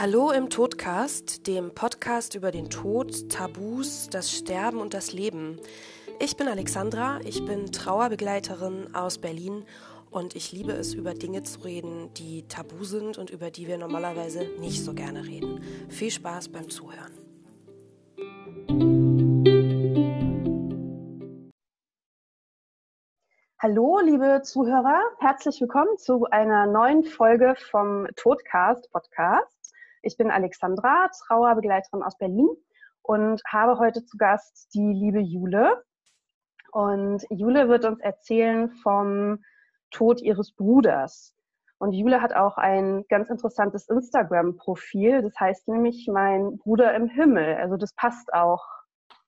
Hallo im Todcast, dem Podcast über den Tod, Tabus, das Sterben und das Leben. Ich bin Alexandra, ich bin Trauerbegleiterin aus Berlin und ich liebe es, über Dinge zu reden, die tabu sind und über die wir normalerweise nicht so gerne reden. Viel Spaß beim Zuhören. Hallo, liebe Zuhörer, herzlich willkommen zu einer neuen Folge vom Todcast Podcast. Ich bin Alexandra, Trauerbegleiterin aus Berlin und habe heute zu Gast die liebe Jule. Und Jule wird uns erzählen vom Tod ihres Bruders. Und Jule hat auch ein ganz interessantes Instagram-Profil. Das heißt nämlich mein Bruder im Himmel. Also das passt auch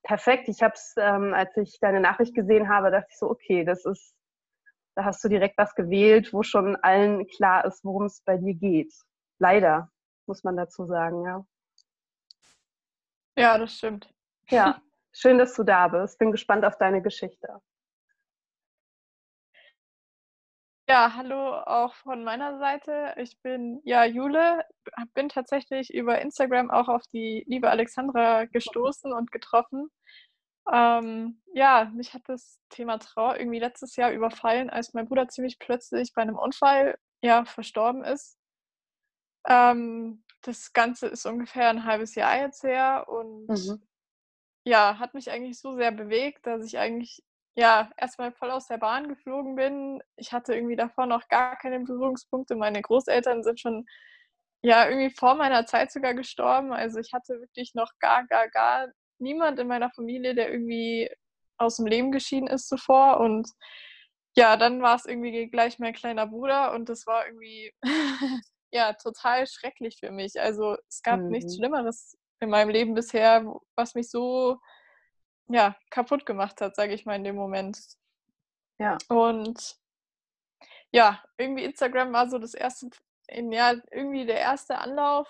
perfekt. Ich habe es, ähm, als ich deine Nachricht gesehen habe, dachte ich so, okay, das ist, da hast du direkt was gewählt, wo schon allen klar ist, worum es bei dir geht. Leider muss man dazu sagen, ja. Ja, das stimmt. Ja, schön, dass du da bist. Bin gespannt auf deine Geschichte. Ja, hallo auch von meiner Seite. Ich bin ja Jule, bin tatsächlich über Instagram auch auf die liebe Alexandra gestoßen und getroffen. Ähm, ja, mich hat das Thema Trauer irgendwie letztes Jahr überfallen, als mein Bruder ziemlich plötzlich bei einem Unfall ja verstorben ist. Ähm, das Ganze ist ungefähr ein halbes Jahr jetzt her und mhm. ja, hat mich eigentlich so sehr bewegt, dass ich eigentlich ja erstmal voll aus der Bahn geflogen bin. Ich hatte irgendwie davor noch gar keine Berührungspunkte. Meine Großeltern sind schon ja irgendwie vor meiner Zeit sogar gestorben. Also ich hatte wirklich noch gar, gar, gar niemand in meiner Familie, der irgendwie aus dem Leben geschieden ist zuvor. Und ja, dann war es irgendwie gleich mein kleiner Bruder und das war irgendwie ja total schrecklich für mich. Also es gab mhm. nichts Schlimmeres in meinem Leben bisher, was mich so ja kaputt gemacht hat, sage ich mal in dem Moment. Ja. Und ja, irgendwie Instagram war so das erste, ja, irgendwie der erste Anlauf,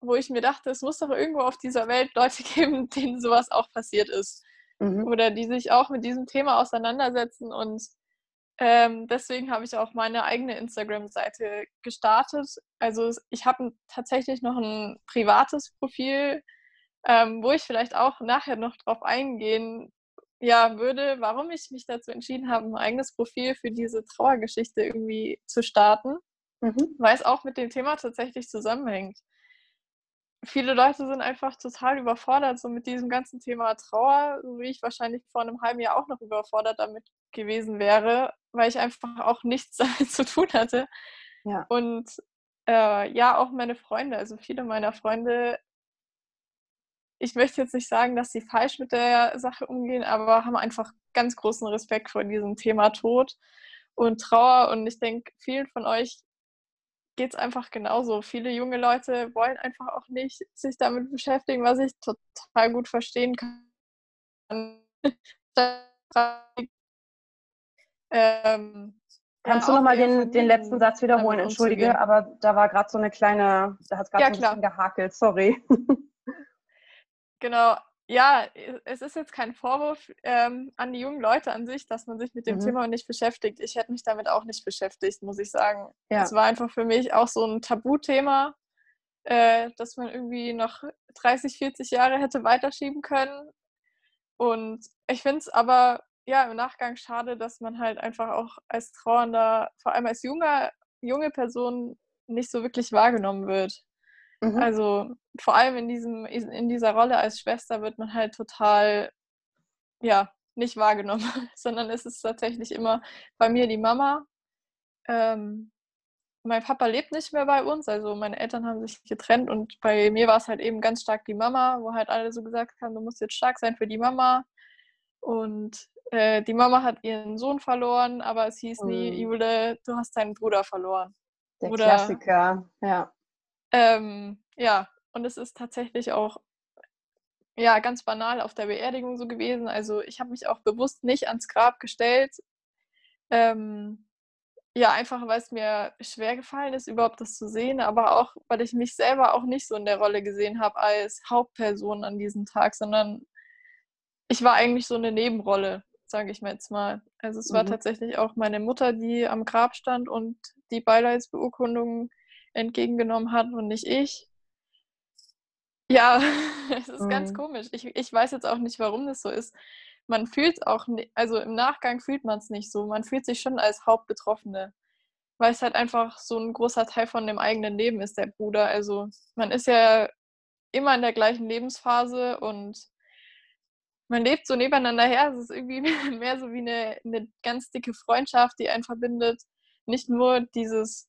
wo ich mir dachte, es muss doch irgendwo auf dieser Welt Leute geben, denen sowas auch passiert ist. Mhm. Oder die sich auch mit diesem Thema auseinandersetzen und ähm, deswegen habe ich auch meine eigene Instagram-Seite gestartet. Also ich habe tatsächlich noch ein privates Profil, ähm, wo ich vielleicht auch nachher noch drauf eingehen ja, würde, warum ich mich dazu entschieden habe, ein eigenes Profil für diese Trauergeschichte irgendwie zu starten, mhm. weil es auch mit dem Thema tatsächlich zusammenhängt viele Leute sind einfach total überfordert so mit diesem ganzen Thema Trauer, so wie ich wahrscheinlich vor einem halben Jahr auch noch überfordert damit gewesen wäre, weil ich einfach auch nichts damit zu tun hatte. Ja. Und äh, ja, auch meine Freunde, also viele meiner Freunde, ich möchte jetzt nicht sagen, dass sie falsch mit der Sache umgehen, aber haben einfach ganz großen Respekt vor diesem Thema Tod und Trauer. Und ich denke, vielen von euch geht es einfach genauso. Viele junge Leute wollen einfach auch nicht sich damit beschäftigen, was ich total gut verstehen kann. Ähm, Kannst ja, du nochmal den, den letzten Satz wiederholen? Entschuldige, aber da war gerade so eine kleine, da hat es gerade ja, so ein bisschen gehakelt, sorry. Genau, ja, es ist jetzt kein Vorwurf ähm, an die jungen Leute an sich, dass man sich mit dem mhm. Thema nicht beschäftigt. Ich hätte mich damit auch nicht beschäftigt, muss ich sagen. Es war einfach für mich auch so ein Tabuthema, äh, dass man irgendwie noch 30, 40 Jahre hätte weiterschieben können. Und ich finde es aber ja im Nachgang schade, dass man halt einfach auch als Trauernder, vor allem als junger, junge Person, nicht so wirklich wahrgenommen wird. Mhm. Also vor allem in, diesem, in dieser Rolle als Schwester wird man halt total, ja, nicht wahrgenommen, sondern es ist tatsächlich immer bei mir die Mama. Ähm, mein Papa lebt nicht mehr bei uns, also meine Eltern haben sich getrennt und bei mir war es halt eben ganz stark die Mama, wo halt alle so gesagt haben, du musst jetzt stark sein für die Mama. Und äh, die Mama hat ihren Sohn verloren, aber es hieß nie, mhm. Jule, du hast deinen Bruder verloren. Der Oder, Klassiker, ja. Ähm, ja, und es ist tatsächlich auch ja, ganz banal auf der Beerdigung so gewesen. Also ich habe mich auch bewusst nicht ans Grab gestellt. Ähm, ja, einfach weil es mir schwer gefallen ist, überhaupt das zu sehen, aber auch, weil ich mich selber auch nicht so in der Rolle gesehen habe als Hauptperson an diesem Tag, sondern ich war eigentlich so eine Nebenrolle, sage ich mir jetzt mal. Also es war mhm. tatsächlich auch meine Mutter, die am Grab stand und die Beileidsbeurkundung entgegengenommen hat und nicht ich. Ja, es ist mhm. ganz komisch. Ich, ich weiß jetzt auch nicht, warum das so ist. Man fühlt es auch, nicht, also im Nachgang fühlt man es nicht so. Man fühlt sich schon als Hauptbetroffene, weil es halt einfach so ein großer Teil von dem eigenen Leben ist, der Bruder. Also man ist ja immer in der gleichen Lebensphase und man lebt so nebeneinander her. Es ist irgendwie mehr so wie eine, eine ganz dicke Freundschaft, die einen verbindet. Nicht nur dieses,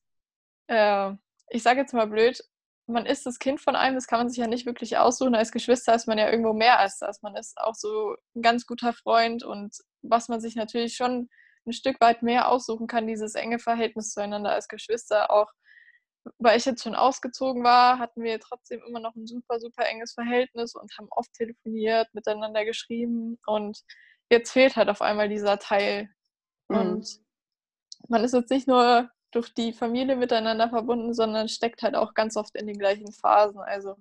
äh, ich sage jetzt mal blöd, man ist das Kind von einem, das kann man sich ja nicht wirklich aussuchen. Als Geschwister ist man ja irgendwo mehr als das. Man ist auch so ein ganz guter Freund und was man sich natürlich schon ein Stück weit mehr aussuchen kann, dieses enge Verhältnis zueinander als Geschwister. Auch weil ich jetzt schon ausgezogen war, hatten wir trotzdem immer noch ein super, super enges Verhältnis und haben oft telefoniert, miteinander geschrieben und jetzt fehlt halt auf einmal dieser Teil. Mhm. Und man ist jetzt nicht nur durch die Familie miteinander verbunden, sondern steckt halt auch ganz oft in den gleichen Phasen. Also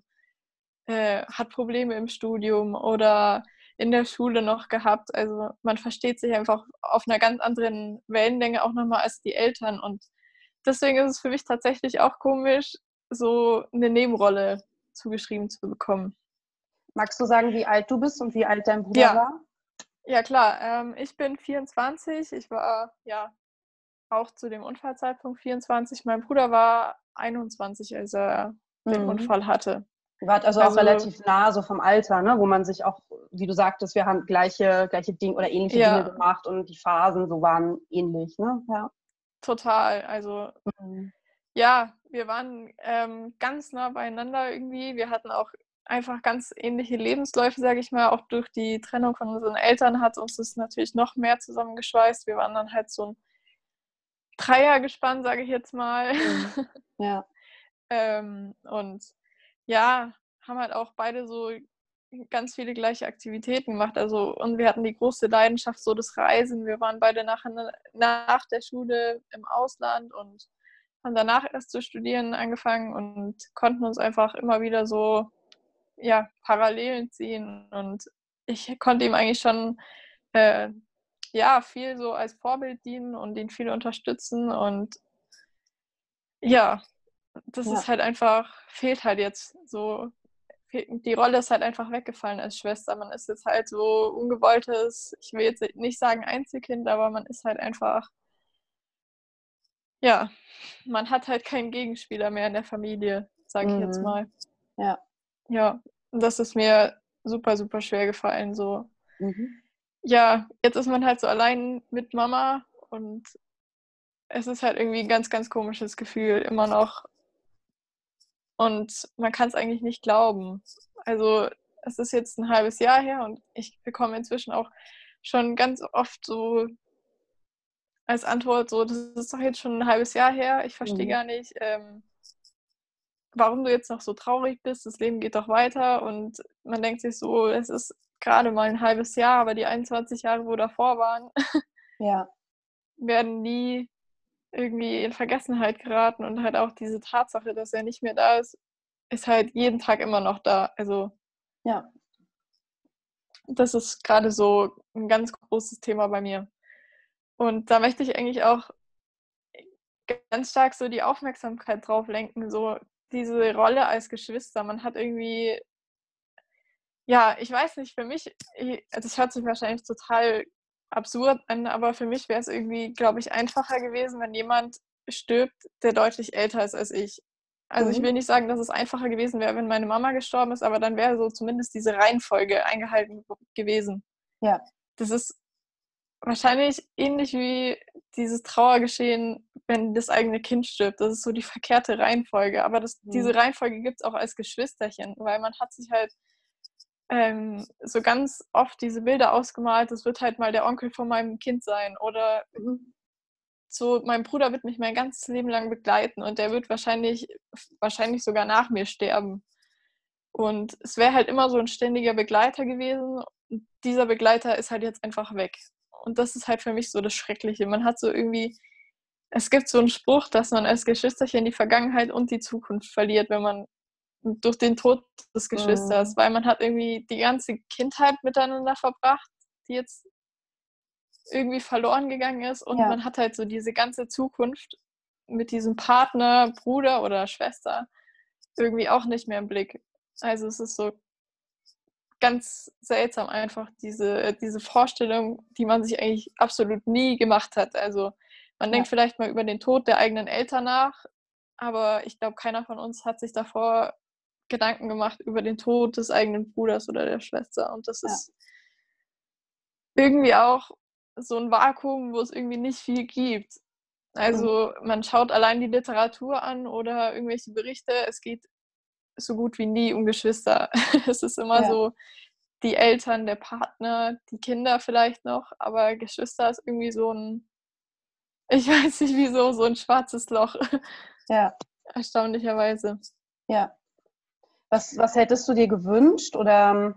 äh, hat Probleme im Studium oder in der Schule noch gehabt. Also man versteht sich einfach auf einer ganz anderen Wellenlänge auch nochmal als die Eltern. Und deswegen ist es für mich tatsächlich auch komisch, so eine Nebenrolle zugeschrieben zu bekommen. Magst du sagen, wie alt du bist und wie alt dein Bruder ja. war? Ja, klar. Ähm, ich bin 24. Ich war ja auch zu dem Unfallzeitpunkt 24. Mein Bruder war 21, als er mhm. den Unfall hatte. Ihr wart also, also, auch relativ nah so vom Alter, ne? wo man sich auch, wie du sagtest, wir haben gleiche, gleiche Dinge oder ähnliche ja. Dinge gemacht und die Phasen so waren ähnlich. Ne? Ja. Total. Also mhm. ja, wir waren ähm, ganz nah beieinander irgendwie. Wir hatten auch einfach ganz ähnliche Lebensläufe, sage ich mal. Auch durch die Trennung von unseren Eltern hat uns das natürlich noch mehr zusammengeschweißt. Wir waren dann halt so ein Dreier gespannt, sage ich jetzt mal. Mhm. Ja. ähm, und ja, haben halt auch beide so ganz viele gleiche Aktivitäten gemacht. Also, und wir hatten die große Leidenschaft, so das Reisen. Wir waren beide nach, nach der Schule im Ausland und haben danach erst zu studieren angefangen und konnten uns einfach immer wieder so ja, Parallelen ziehen. Und ich konnte ihm eigentlich schon äh, ja, viel so als Vorbild dienen und ihn viel unterstützen. Und ja, das ja. ist halt einfach, fehlt halt jetzt so. Die Rolle ist halt einfach weggefallen als Schwester. Man ist jetzt halt so ungewolltes, ich will jetzt nicht sagen Einzelkind, aber man ist halt einfach, ja, man hat halt keinen Gegenspieler mehr in der Familie, sage ich mhm. jetzt mal. Ja. Ja, das ist mir super, super schwer gefallen, so. Mhm ja, jetzt ist man halt so allein mit Mama und es ist halt irgendwie ein ganz, ganz komisches Gefühl, immer noch. Und man kann es eigentlich nicht glauben. Also es ist jetzt ein halbes Jahr her und ich bekomme inzwischen auch schon ganz oft so als Antwort so, das ist doch jetzt schon ein halbes Jahr her, ich verstehe mhm. gar nicht, ähm, warum du jetzt noch so traurig bist, das Leben geht doch weiter und man denkt sich so, es ist gerade mal ein halbes Jahr, aber die 21 Jahre, wo davor waren, ja. werden nie irgendwie in Vergessenheit geraten und halt auch diese Tatsache, dass er nicht mehr da ist, ist halt jeden Tag immer noch da. Also ja. Das ist gerade so ein ganz großes Thema bei mir. Und da möchte ich eigentlich auch ganz stark so die Aufmerksamkeit drauf lenken, so diese Rolle als Geschwister. Man hat irgendwie ja, ich weiß nicht, für mich, also es hört sich wahrscheinlich total absurd an, aber für mich wäre es irgendwie, glaube ich, einfacher gewesen, wenn jemand stirbt, der deutlich älter ist als ich. Also mhm. ich will nicht sagen, dass es einfacher gewesen wäre, wenn meine Mama gestorben ist, aber dann wäre so zumindest diese Reihenfolge eingehalten gewesen. Ja. Das ist wahrscheinlich ähnlich wie dieses Trauergeschehen, wenn das eigene Kind stirbt. Das ist so die verkehrte Reihenfolge. Aber das, mhm. diese Reihenfolge gibt es auch als Geschwisterchen, weil man hat sich halt ähm, so ganz oft diese Bilder ausgemalt, das wird halt mal der Onkel von meinem Kind sein oder mhm. so, mein Bruder wird mich mein ganzes Leben lang begleiten und der wird wahrscheinlich, wahrscheinlich sogar nach mir sterben. Und es wäre halt immer so ein ständiger Begleiter gewesen. Und dieser Begleiter ist halt jetzt einfach weg. Und das ist halt für mich so das Schreckliche. Man hat so irgendwie, es gibt so einen Spruch, dass man als Geschwisterchen die Vergangenheit und die Zukunft verliert, wenn man durch den Tod des Geschwisters, mhm. weil man hat irgendwie die ganze Kindheit miteinander verbracht, die jetzt irgendwie verloren gegangen ist und ja. man hat halt so diese ganze Zukunft mit diesem Partner, Bruder oder Schwester irgendwie auch nicht mehr im Blick. Also es ist so ganz seltsam einfach, diese, diese Vorstellung, die man sich eigentlich absolut nie gemacht hat. Also man denkt vielleicht mal über den Tod der eigenen Eltern nach, aber ich glaube, keiner von uns hat sich davor Gedanken gemacht über den Tod des eigenen Bruders oder der Schwester. Und das ja. ist irgendwie auch so ein Vakuum, wo es irgendwie nicht viel gibt. Also mhm. man schaut allein die Literatur an oder irgendwelche Berichte. Es geht so gut wie nie um Geschwister. es ist immer ja. so die Eltern, der Partner, die Kinder vielleicht noch, aber Geschwister ist irgendwie so ein, ich weiß nicht wieso, so ein schwarzes Loch. Ja. Erstaunlicherweise. Ja. Was, was hättest du dir gewünscht oder ähm,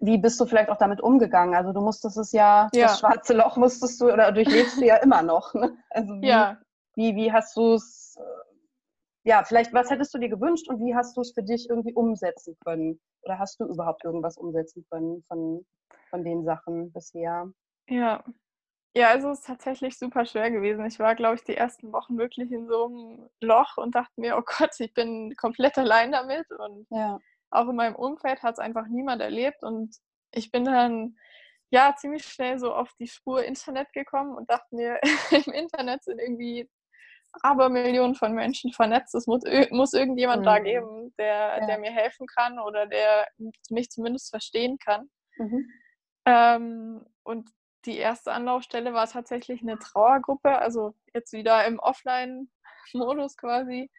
wie bist du vielleicht auch damit umgegangen? Also du musstest es ja, ja. das schwarze Loch musstest du oder durchlebst du ja immer noch. Ne? Also wie, ja. wie, wie hast du es, äh, ja, vielleicht was hättest du dir gewünscht und wie hast du es für dich irgendwie umsetzen können? Oder hast du überhaupt irgendwas umsetzen können von, von den Sachen bisher? Ja, ja, also es ist tatsächlich super schwer gewesen. Ich war, glaube ich, die ersten Wochen wirklich in so einem Loch und dachte mir, oh Gott, ich bin komplett allein damit. Und ja. auch in meinem Umfeld hat es einfach niemand erlebt. Und ich bin dann ja ziemlich schnell so auf die Spur Internet gekommen und dachte mir, im Internet sind irgendwie aber Millionen von Menschen vernetzt. Es muss, muss irgendjemand mhm. da geben, der, ja. der mir helfen kann oder der mich zumindest verstehen kann. Mhm. Ähm, und die erste Anlaufstelle war tatsächlich eine Trauergruppe, also jetzt wieder im Offline-Modus quasi,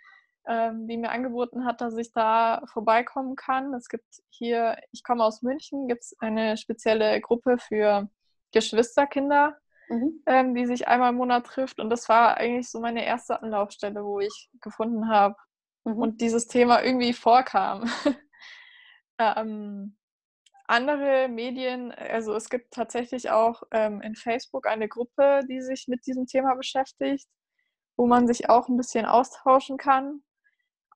ähm, die mir angeboten hat, dass ich da vorbeikommen kann. Es gibt hier, ich komme aus München, gibt es eine spezielle Gruppe für Geschwisterkinder, mhm. ähm, die sich einmal im Monat trifft. Und das war eigentlich so meine erste Anlaufstelle, wo ich gefunden habe mhm. und dieses Thema irgendwie vorkam. ähm, andere Medien, also es gibt tatsächlich auch ähm, in Facebook eine Gruppe, die sich mit diesem Thema beschäftigt, wo man sich auch ein bisschen austauschen kann.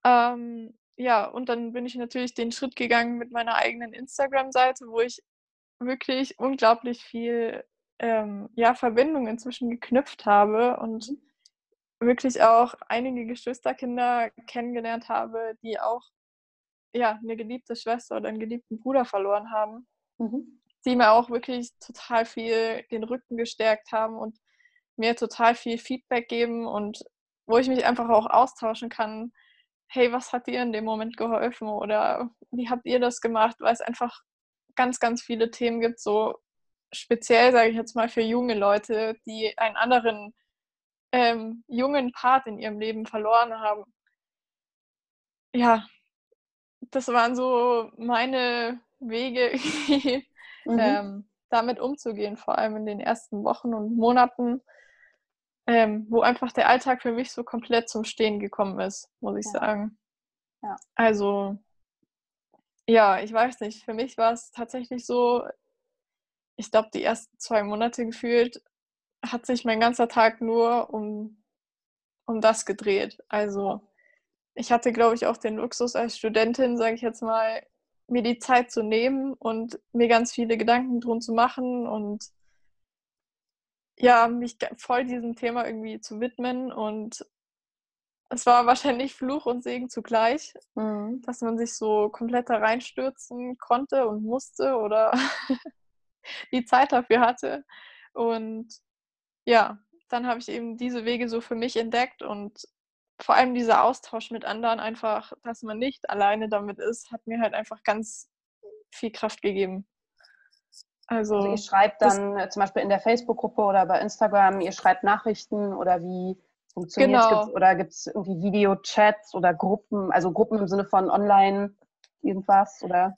Ähm, ja, und dann bin ich natürlich den Schritt gegangen mit meiner eigenen Instagram-Seite, wo ich wirklich unglaublich viel ähm, ja, Verbindung inzwischen geknüpft habe und wirklich auch einige Geschwisterkinder kennengelernt habe, die auch ja, eine geliebte Schwester oder einen geliebten Bruder verloren haben, mhm. die mir auch wirklich total viel den Rücken gestärkt haben und mir total viel Feedback geben und wo ich mich einfach auch austauschen kann. Hey, was hat dir in dem Moment geholfen oder wie habt ihr das gemacht? Weil es einfach ganz, ganz viele Themen gibt, so speziell, sage ich jetzt mal, für junge Leute, die einen anderen ähm, jungen Part in ihrem Leben verloren haben. Ja, das waren so meine Wege, mhm. ähm, damit umzugehen, vor allem in den ersten Wochen und Monaten, ähm, wo einfach der Alltag für mich so komplett zum Stehen gekommen ist, muss ich ja. sagen. Ja. Also, ja, ich weiß nicht, für mich war es tatsächlich so, ich glaube, die ersten zwei Monate gefühlt hat sich mein ganzer Tag nur um, um das gedreht. Also ich hatte, glaube ich, auch den Luxus als Studentin, sage ich jetzt mal, mir die Zeit zu nehmen und mir ganz viele Gedanken drum zu machen und ja, mich voll diesem Thema irgendwie zu widmen. Und es war wahrscheinlich Fluch und Segen zugleich, mhm. dass man sich so komplett da reinstürzen konnte und musste oder die Zeit dafür hatte. Und ja, dann habe ich eben diese Wege so für mich entdeckt und vor allem dieser Austausch mit anderen, einfach, dass man nicht alleine damit ist, hat mir halt einfach ganz viel Kraft gegeben. Also, also ihr schreibt dann äh, zum Beispiel in der Facebook-Gruppe oder bei Instagram, ihr schreibt Nachrichten oder wie funktioniert es? Genau. Oder gibt es irgendwie Videochats oder Gruppen, also Gruppen im Sinne von online irgendwas oder?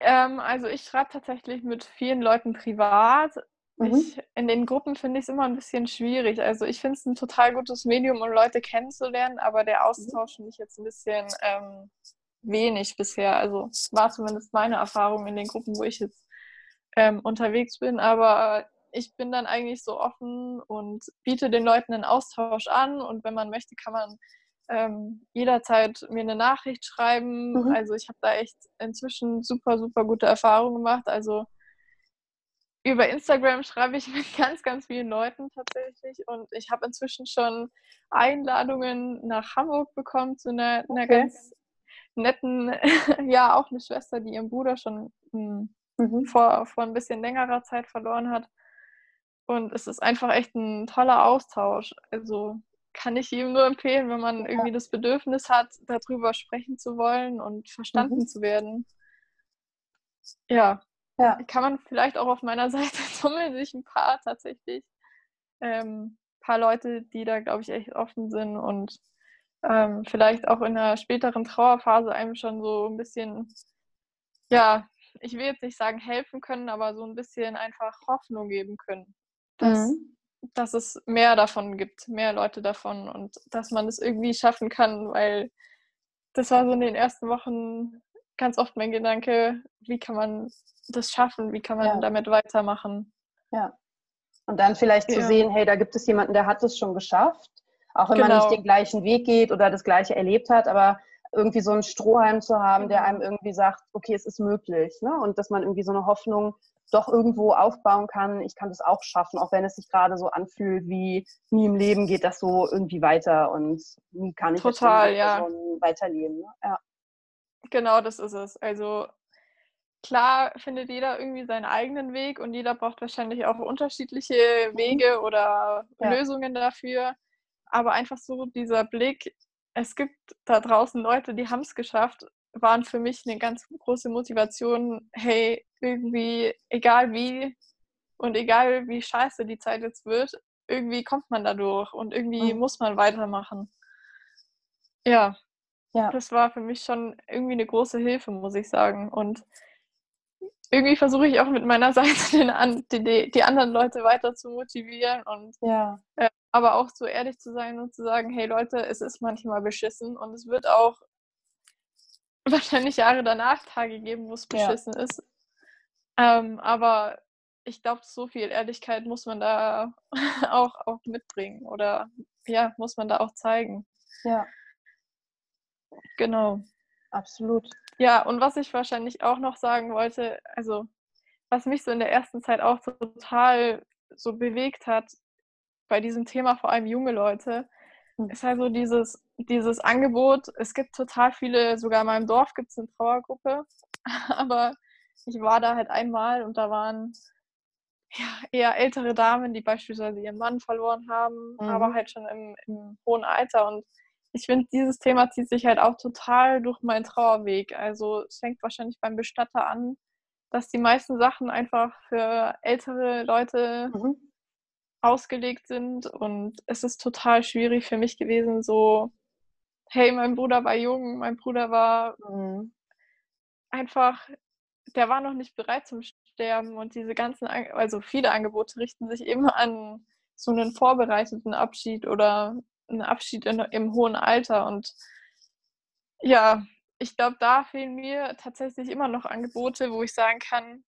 Ähm, also ich schreibe tatsächlich mit vielen Leuten privat, Mhm. Ich, in den Gruppen finde ich es immer ein bisschen schwierig. Also ich finde es ein total gutes Medium, um Leute kennenzulernen, aber der mhm. Austausch finde ich jetzt ein bisschen ähm, wenig bisher. Also war zumindest meine Erfahrung in den Gruppen, wo ich jetzt ähm, unterwegs bin. Aber ich bin dann eigentlich so offen und biete den Leuten einen Austausch an und wenn man möchte, kann man ähm, jederzeit mir eine Nachricht schreiben. Mhm. Also ich habe da echt inzwischen super, super gute Erfahrungen gemacht. Also über Instagram schreibe ich mit ganz, ganz vielen Leuten tatsächlich und ich habe inzwischen schon Einladungen nach Hamburg bekommen zu einer, einer ganz netten, ja, auch eine Schwester, die ihren Bruder schon hm, mhm. vor, vor ein bisschen längerer Zeit verloren hat. Und es ist einfach echt ein toller Austausch. Also kann ich ihm nur empfehlen, wenn man irgendwie das Bedürfnis hat, darüber sprechen zu wollen und verstanden mhm. zu werden. Ja. Ja. Kann man vielleicht auch auf meiner Seite tummeln sich ein paar tatsächlich. Ähm, paar Leute, die da, glaube ich, echt offen sind und ähm, vielleicht auch in einer späteren Trauerphase einem schon so ein bisschen, ja, ich will jetzt nicht sagen helfen können, aber so ein bisschen einfach Hoffnung geben können, dass, mhm. dass es mehr davon gibt, mehr Leute davon und dass man es irgendwie schaffen kann, weil das war so in den ersten Wochen ganz oft mein Gedanke, wie kann man das schaffen, wie kann man ja. damit weitermachen. Ja. Und dann vielleicht ja. zu sehen, hey, da gibt es jemanden, der hat es schon geschafft. Auch wenn genau. man nicht genau. den gleichen Weg geht oder das gleiche erlebt hat, aber irgendwie so einen Strohhalm zu haben, der einem irgendwie sagt, okay, es ist möglich. Ne? Und dass man irgendwie so eine Hoffnung doch irgendwo aufbauen kann, ich kann das auch schaffen, auch wenn es sich gerade so anfühlt, wie nie im Leben geht das so irgendwie weiter und nie kann ich Total, ja. weiterleben. Ne? Ja. Genau, das ist es. Also klar findet jeder irgendwie seinen eigenen Weg und jeder braucht wahrscheinlich auch unterschiedliche. Wege oder ja. Lösungen dafür. Aber einfach so dieser Blick, es gibt da draußen Leute, die haben es geschafft, waren für mich eine ganz große Motivation, hey, irgendwie, egal wie und egal wie scheiße die Zeit jetzt wird, irgendwie kommt man da durch und irgendwie mhm. muss man weitermachen. Ja, ja, das war für mich schon irgendwie eine große Hilfe, muss ich sagen. Und irgendwie versuche ich auch mit meiner Seite den, die, die, anderen Leute weiter zu motivieren und ja. äh, aber auch so ehrlich zu sein und zu sagen, hey Leute, es ist manchmal beschissen und es wird auch wahrscheinlich Jahre danach Tage geben, wo es beschissen ja. ist. Ähm, aber ich glaube, so viel Ehrlichkeit muss man da auch, auch mitbringen oder ja, muss man da auch zeigen. Ja. Genau. Absolut. Ja, und was ich wahrscheinlich auch noch sagen wollte, also was mich so in der ersten Zeit auch total so bewegt hat, bei diesem Thema vor allem junge Leute, hm. ist also dieses, dieses Angebot. Es gibt total viele, sogar in meinem Dorf gibt es eine Trauergruppe, aber ich war da halt einmal und da waren ja, eher ältere Damen, die beispielsweise ihren Mann verloren haben, mhm. aber halt schon im, im hohen Alter und ich finde, dieses Thema zieht sich halt auch total durch meinen Trauerweg. Also es fängt wahrscheinlich beim Bestatter an, dass die meisten Sachen einfach für ältere Leute mhm. ausgelegt sind. Und es ist total schwierig für mich gewesen, so, hey, mein Bruder war jung, mein Bruder war mhm. einfach, der war noch nicht bereit zum Sterben. Und diese ganzen, also viele Angebote richten sich eben an so einen vorbereiteten Abschied oder ein Abschied in, im hohen Alter. Und ja, ich glaube, da fehlen mir tatsächlich immer noch Angebote, wo ich sagen kann,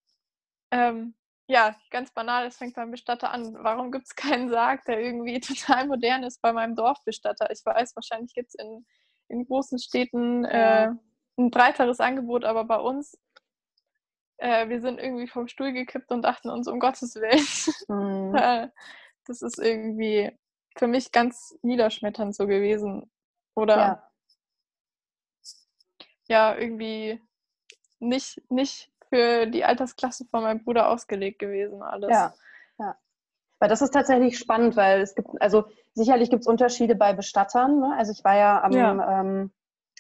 ähm, ja, ganz banal, es fängt beim Bestatter an. Warum gibt es keinen Sarg, der irgendwie total modern ist bei meinem Dorfbestatter? Ich weiß, wahrscheinlich gibt es in, in großen Städten äh, ein breiteres Angebot, aber bei uns, äh, wir sind irgendwie vom Stuhl gekippt und dachten uns, um Gottes Willen, mhm. das ist irgendwie, für mich ganz niederschmetternd so gewesen. Oder ja, ja irgendwie nicht, nicht für die Altersklasse von meinem Bruder ausgelegt gewesen, alles. Ja, ja. Weil das ist tatsächlich spannend, weil es gibt, also sicherlich gibt es Unterschiede bei Bestattern. Ne? Also ich war ja am ja. Ähm,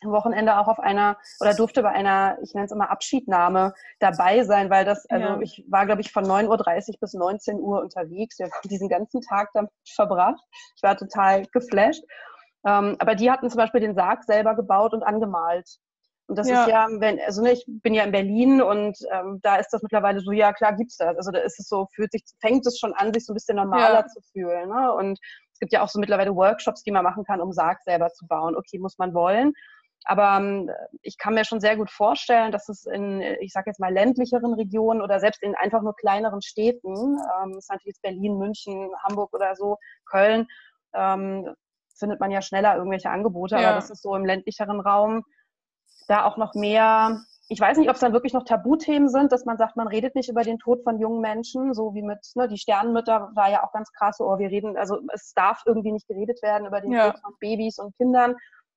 Wochenende auch auf einer oder durfte bei einer, ich nenne es immer Abschiednahme dabei sein, weil das, also ja. ich war, glaube ich, von 9.30 Uhr bis 19 Uhr unterwegs. Wir haben diesen ganzen Tag damit verbracht. Ich war total geflasht. Ähm, aber die hatten zum Beispiel den Sarg selber gebaut und angemalt. Und das ja. ist ja, wenn, also ne, ich bin ja in Berlin und ähm, da ist das mittlerweile so, ja klar gibt's das. Also da ist es so, fühlt sich, fängt es schon an, sich so ein bisschen normaler ja. zu fühlen. Ne? Und es gibt ja auch so mittlerweile Workshops, die man machen kann, um Sarg selber zu bauen. Okay, muss man wollen. Aber ähm, ich kann mir schon sehr gut vorstellen, dass es in, ich sage jetzt mal, ländlicheren Regionen oder selbst in einfach nur kleineren Städten, ähm, das ist natürlich jetzt Berlin, München, Hamburg oder so, Köln, ähm, findet man ja schneller irgendwelche Angebote, ja. aber das ist so im ländlicheren Raum da auch noch mehr, ich weiß nicht, ob es dann wirklich noch Tabuthemen sind, dass man sagt, man redet nicht über den Tod von jungen Menschen, so wie mit, ne, die Sternenmütter war ja auch ganz krass, so, oh, wir reden, also es darf irgendwie nicht geredet werden über den ja. Tod von Babys und Kindern.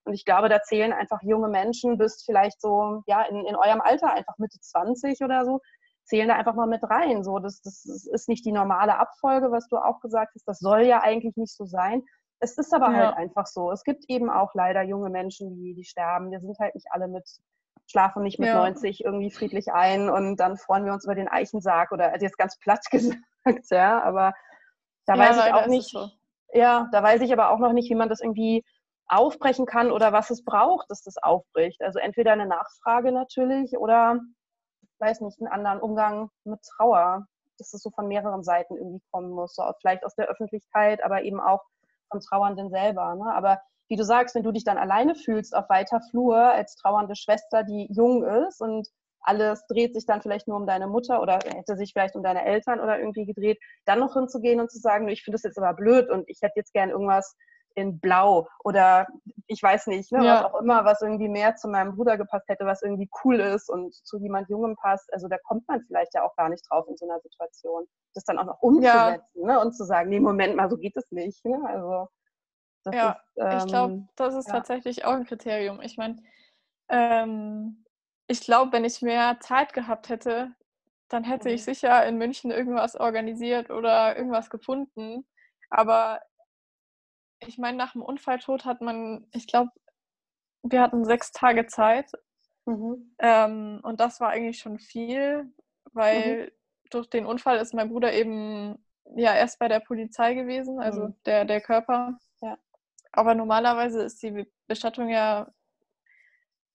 Und ich glaube, da zählen einfach junge Menschen bis vielleicht so, ja, in, in eurem Alter, einfach Mitte 20 oder so, zählen da einfach mal mit rein. So, das, das ist nicht die normale Abfolge, was du auch gesagt hast. Das soll ja eigentlich nicht so sein. Es ist aber ja. halt einfach so. Es gibt eben auch leider junge Menschen, die, die sterben. Wir sind halt nicht alle mit, schlafen nicht mit ja. 90 irgendwie friedlich ein und dann freuen wir uns über den Eichensarg oder also jetzt ganz platt gesagt, ja, aber da ja, weiß ich auch nicht, so. ja, da weiß ich aber auch noch nicht, wie man das irgendwie aufbrechen kann oder was es braucht, dass das aufbricht. Also entweder eine Nachfrage natürlich oder, weiß nicht, einen anderen Umgang mit Trauer, dass es so von mehreren Seiten irgendwie kommen muss, so vielleicht aus der Öffentlichkeit, aber eben auch vom Trauernden selber. Ne? Aber wie du sagst, wenn du dich dann alleine fühlst auf weiter Flur als trauernde Schwester, die jung ist und alles dreht sich dann vielleicht nur um deine Mutter oder hätte sich vielleicht um deine Eltern oder irgendwie gedreht, dann noch hinzugehen und zu sagen, ich finde das jetzt aber blöd und ich hätte jetzt gern irgendwas in Blau oder ich weiß nicht, ne, ja. was auch immer, was irgendwie mehr zu meinem Bruder gepasst hätte, was irgendwie cool ist und zu jemand Jungem passt. Also da kommt man vielleicht ja auch gar nicht drauf in so einer Situation, das dann auch noch umzusetzen ja. ne, und zu sagen, nee, Moment mal, so geht es nicht. Ne? Also ja, ist, ähm, ich glaube, das ist ja. tatsächlich auch ein Kriterium. Ich meine, ähm, ich glaube, wenn ich mehr Zeit gehabt hätte, dann hätte mhm. ich sicher in München irgendwas organisiert oder irgendwas gefunden. Aber ich meine, nach dem Unfalltod hat man, ich glaube, wir hatten sechs Tage Zeit. Mhm. Ähm, und das war eigentlich schon viel, weil mhm. durch den Unfall ist mein Bruder eben ja erst bei der Polizei gewesen, also mhm. der, der Körper. Ja. Aber normalerweise ist die Bestattung ja,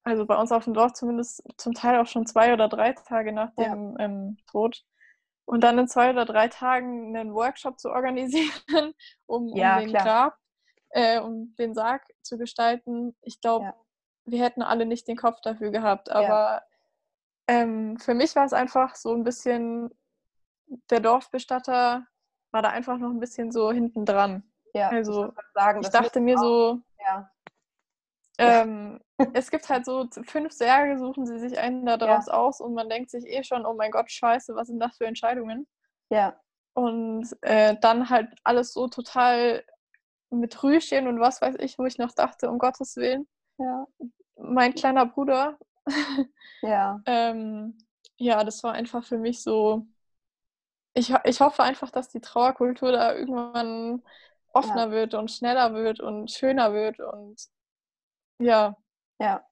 also bei uns auf dem Dorf zumindest zum Teil auch schon zwei oder drei Tage nach dem ja. ähm, Tod. Und dann in zwei oder drei Tagen einen Workshop zu organisieren, um, ja, um den klar. Grab äh, um den Sarg zu gestalten. Ich glaube, ja. wir hätten alle nicht den Kopf dafür gehabt. Aber ja. ähm, für mich war es einfach so ein bisschen, der Dorfbestatter war da einfach noch ein bisschen so hinten dran. Ja, also ich, sagen, ich dachte mir so, ja. ähm, es gibt halt so fünf Särge, suchen sie sich einen da draus ja. aus und man denkt sich eh schon, oh mein Gott, scheiße, was sind das für Entscheidungen? Ja. Und äh, dann halt alles so total mit Rüschen und was weiß ich, wo ich noch dachte, um Gottes Willen. Ja. Mein kleiner Bruder. Ja. ähm, ja, das war einfach für mich so. Ich, ich hoffe einfach, dass die Trauerkultur da irgendwann offener ja. wird und schneller wird und schöner wird und ja. Ja.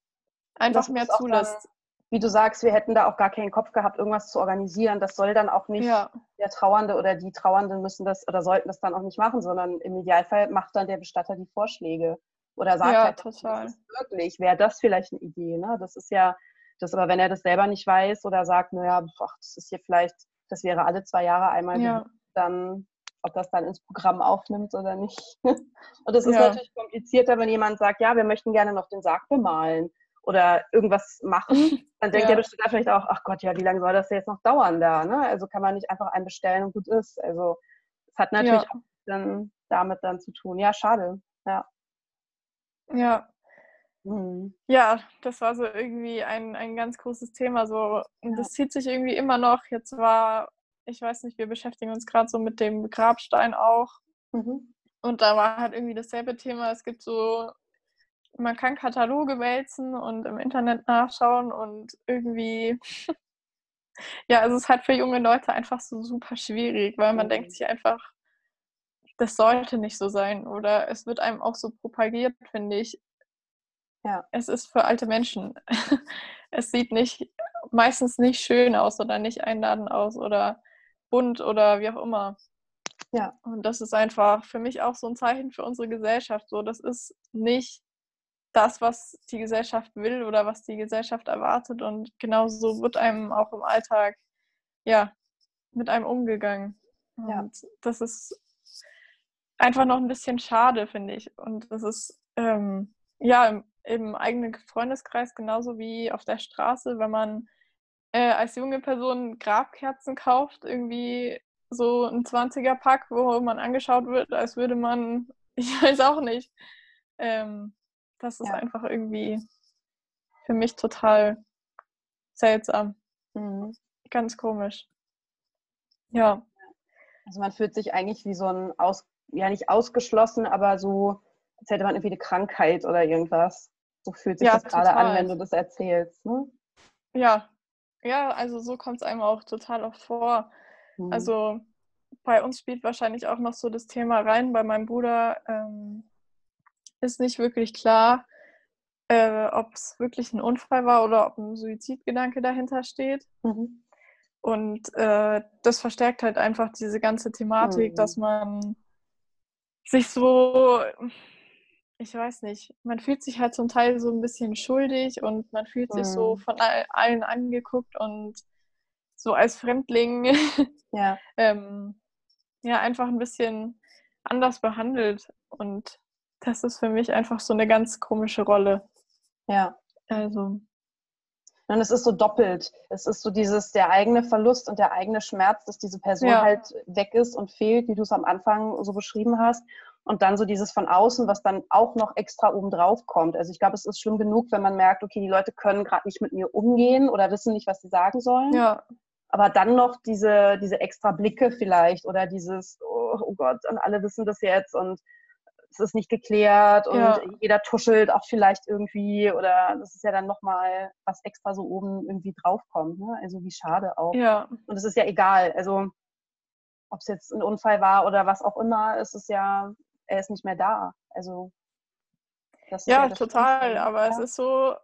Einfach mehr zulässt wie du sagst, wir hätten da auch gar keinen Kopf gehabt, irgendwas zu organisieren. Das soll dann auch nicht ja. der Trauernde oder die Trauernden müssen das oder sollten das dann auch nicht machen, sondern im Idealfall macht dann der Bestatter die Vorschläge oder sagt ja, halt, total. Das wirklich, wäre das vielleicht eine Idee. Ne? Das ist ja, das aber wenn er das selber nicht weiß oder sagt, naja, ach, das ist hier vielleicht, das wäre alle zwei Jahre einmal, ja. dann ob das dann ins Programm aufnimmt oder nicht. Und es ist ja. natürlich komplizierter, wenn jemand sagt, ja, wir möchten gerne noch den Sarg bemalen oder irgendwas machen, dann denkt ja. der Besteller vielleicht auch, ach Gott, ja, wie lange soll das jetzt noch dauern da? Ne? Also kann man nicht einfach einen bestellen und gut ist. Also es hat natürlich ja. auch dann damit dann zu tun. Ja, schade. Ja. Ja. Mhm. Ja, das war so irgendwie ein, ein ganz großes Thema. So. Und das zieht sich irgendwie immer noch. Jetzt war, ich weiß nicht, wir beschäftigen uns gerade so mit dem Grabstein auch. Mhm. Und da war halt irgendwie dasselbe Thema. Es gibt so man kann Kataloge wälzen und im Internet nachschauen und irgendwie, ja, es ist halt für junge Leute einfach so super schwierig, weil man mhm. denkt sich einfach, das sollte nicht so sein oder es wird einem auch so propagiert, finde ich. Ja. Es ist für alte Menschen. es sieht nicht, meistens nicht schön aus oder nicht einladend aus oder bunt oder wie auch immer. Ja. Und das ist einfach für mich auch so ein Zeichen für unsere Gesellschaft. So, das ist nicht das, was die Gesellschaft will oder was die Gesellschaft erwartet. Und genauso wird einem auch im Alltag, ja, mit einem umgegangen. Ja. Und das ist einfach noch ein bisschen schade, finde ich. Und das ist, ähm, ja, im, im, eigenen Freundeskreis genauso wie auf der Straße, wenn man äh, als junge Person Grabkerzen kauft, irgendwie so ein 20er-Pack, wo man angeschaut wird, als würde man, ich weiß auch nicht, ähm, das ist ja. einfach irgendwie für mich total seltsam. Mhm. Ganz komisch. Ja. Also man fühlt sich eigentlich wie so ein aus, ja nicht ausgeschlossen, aber so als hätte man irgendwie eine Krankheit oder irgendwas. So fühlt sich Ja, das gerade an, total. wenn du das erzählst. Ne? Ja, ja, also so kommt es einem auch total oft vor. Hm. Also bei uns spielt wahrscheinlich auch noch so das Thema rein. Bei meinem Bruder ähm, ist nicht wirklich klar, äh, ob es wirklich ein Unfall war oder ob ein Suizidgedanke dahinter steht. Mhm. Und äh, das verstärkt halt einfach diese ganze Thematik, Mhm. dass man sich so, ich weiß nicht, man fühlt sich halt zum Teil so ein bisschen schuldig und man fühlt sich so Mhm. von all, allen angeguckt und so als Fremdling Ja, ähm, ja einfach ein bisschen anders behandelt. Und das ist für mich einfach so eine ganz komische Rolle. ja. Also, Und es ist so doppelt. Es ist so dieses, der eigene Verlust und der eigene Schmerz, dass diese Person Ja. halt weg ist und fehlt, wie du es am Anfang so beschrieben hast. Und dann so dieses von außen, was dann auch noch extra oben drauf kommt. Also ich glaube, es ist schlimm genug, wenn man merkt, okay, die Leute können gerade nicht mit mir umgehen oder wissen nicht, was sie sagen sollen. ja, Aber dann noch diese, diese extra Blicke vielleicht oder dieses, oh, oh Gott, und alle wissen das jetzt und es ist nicht geklärt und Ja. jeder tuschelt auch vielleicht irgendwie oder das ist ja dann nochmal, was extra so oben irgendwie draufkommt. Ne? Also wie schade auch. ja, Und es ist ja egal. Also ob es jetzt ein Unfall war oder was auch immer, es ist ja, er ist nicht mehr da. Also das ist ja, das total. Schlimmste. Aber es Ja. ist so,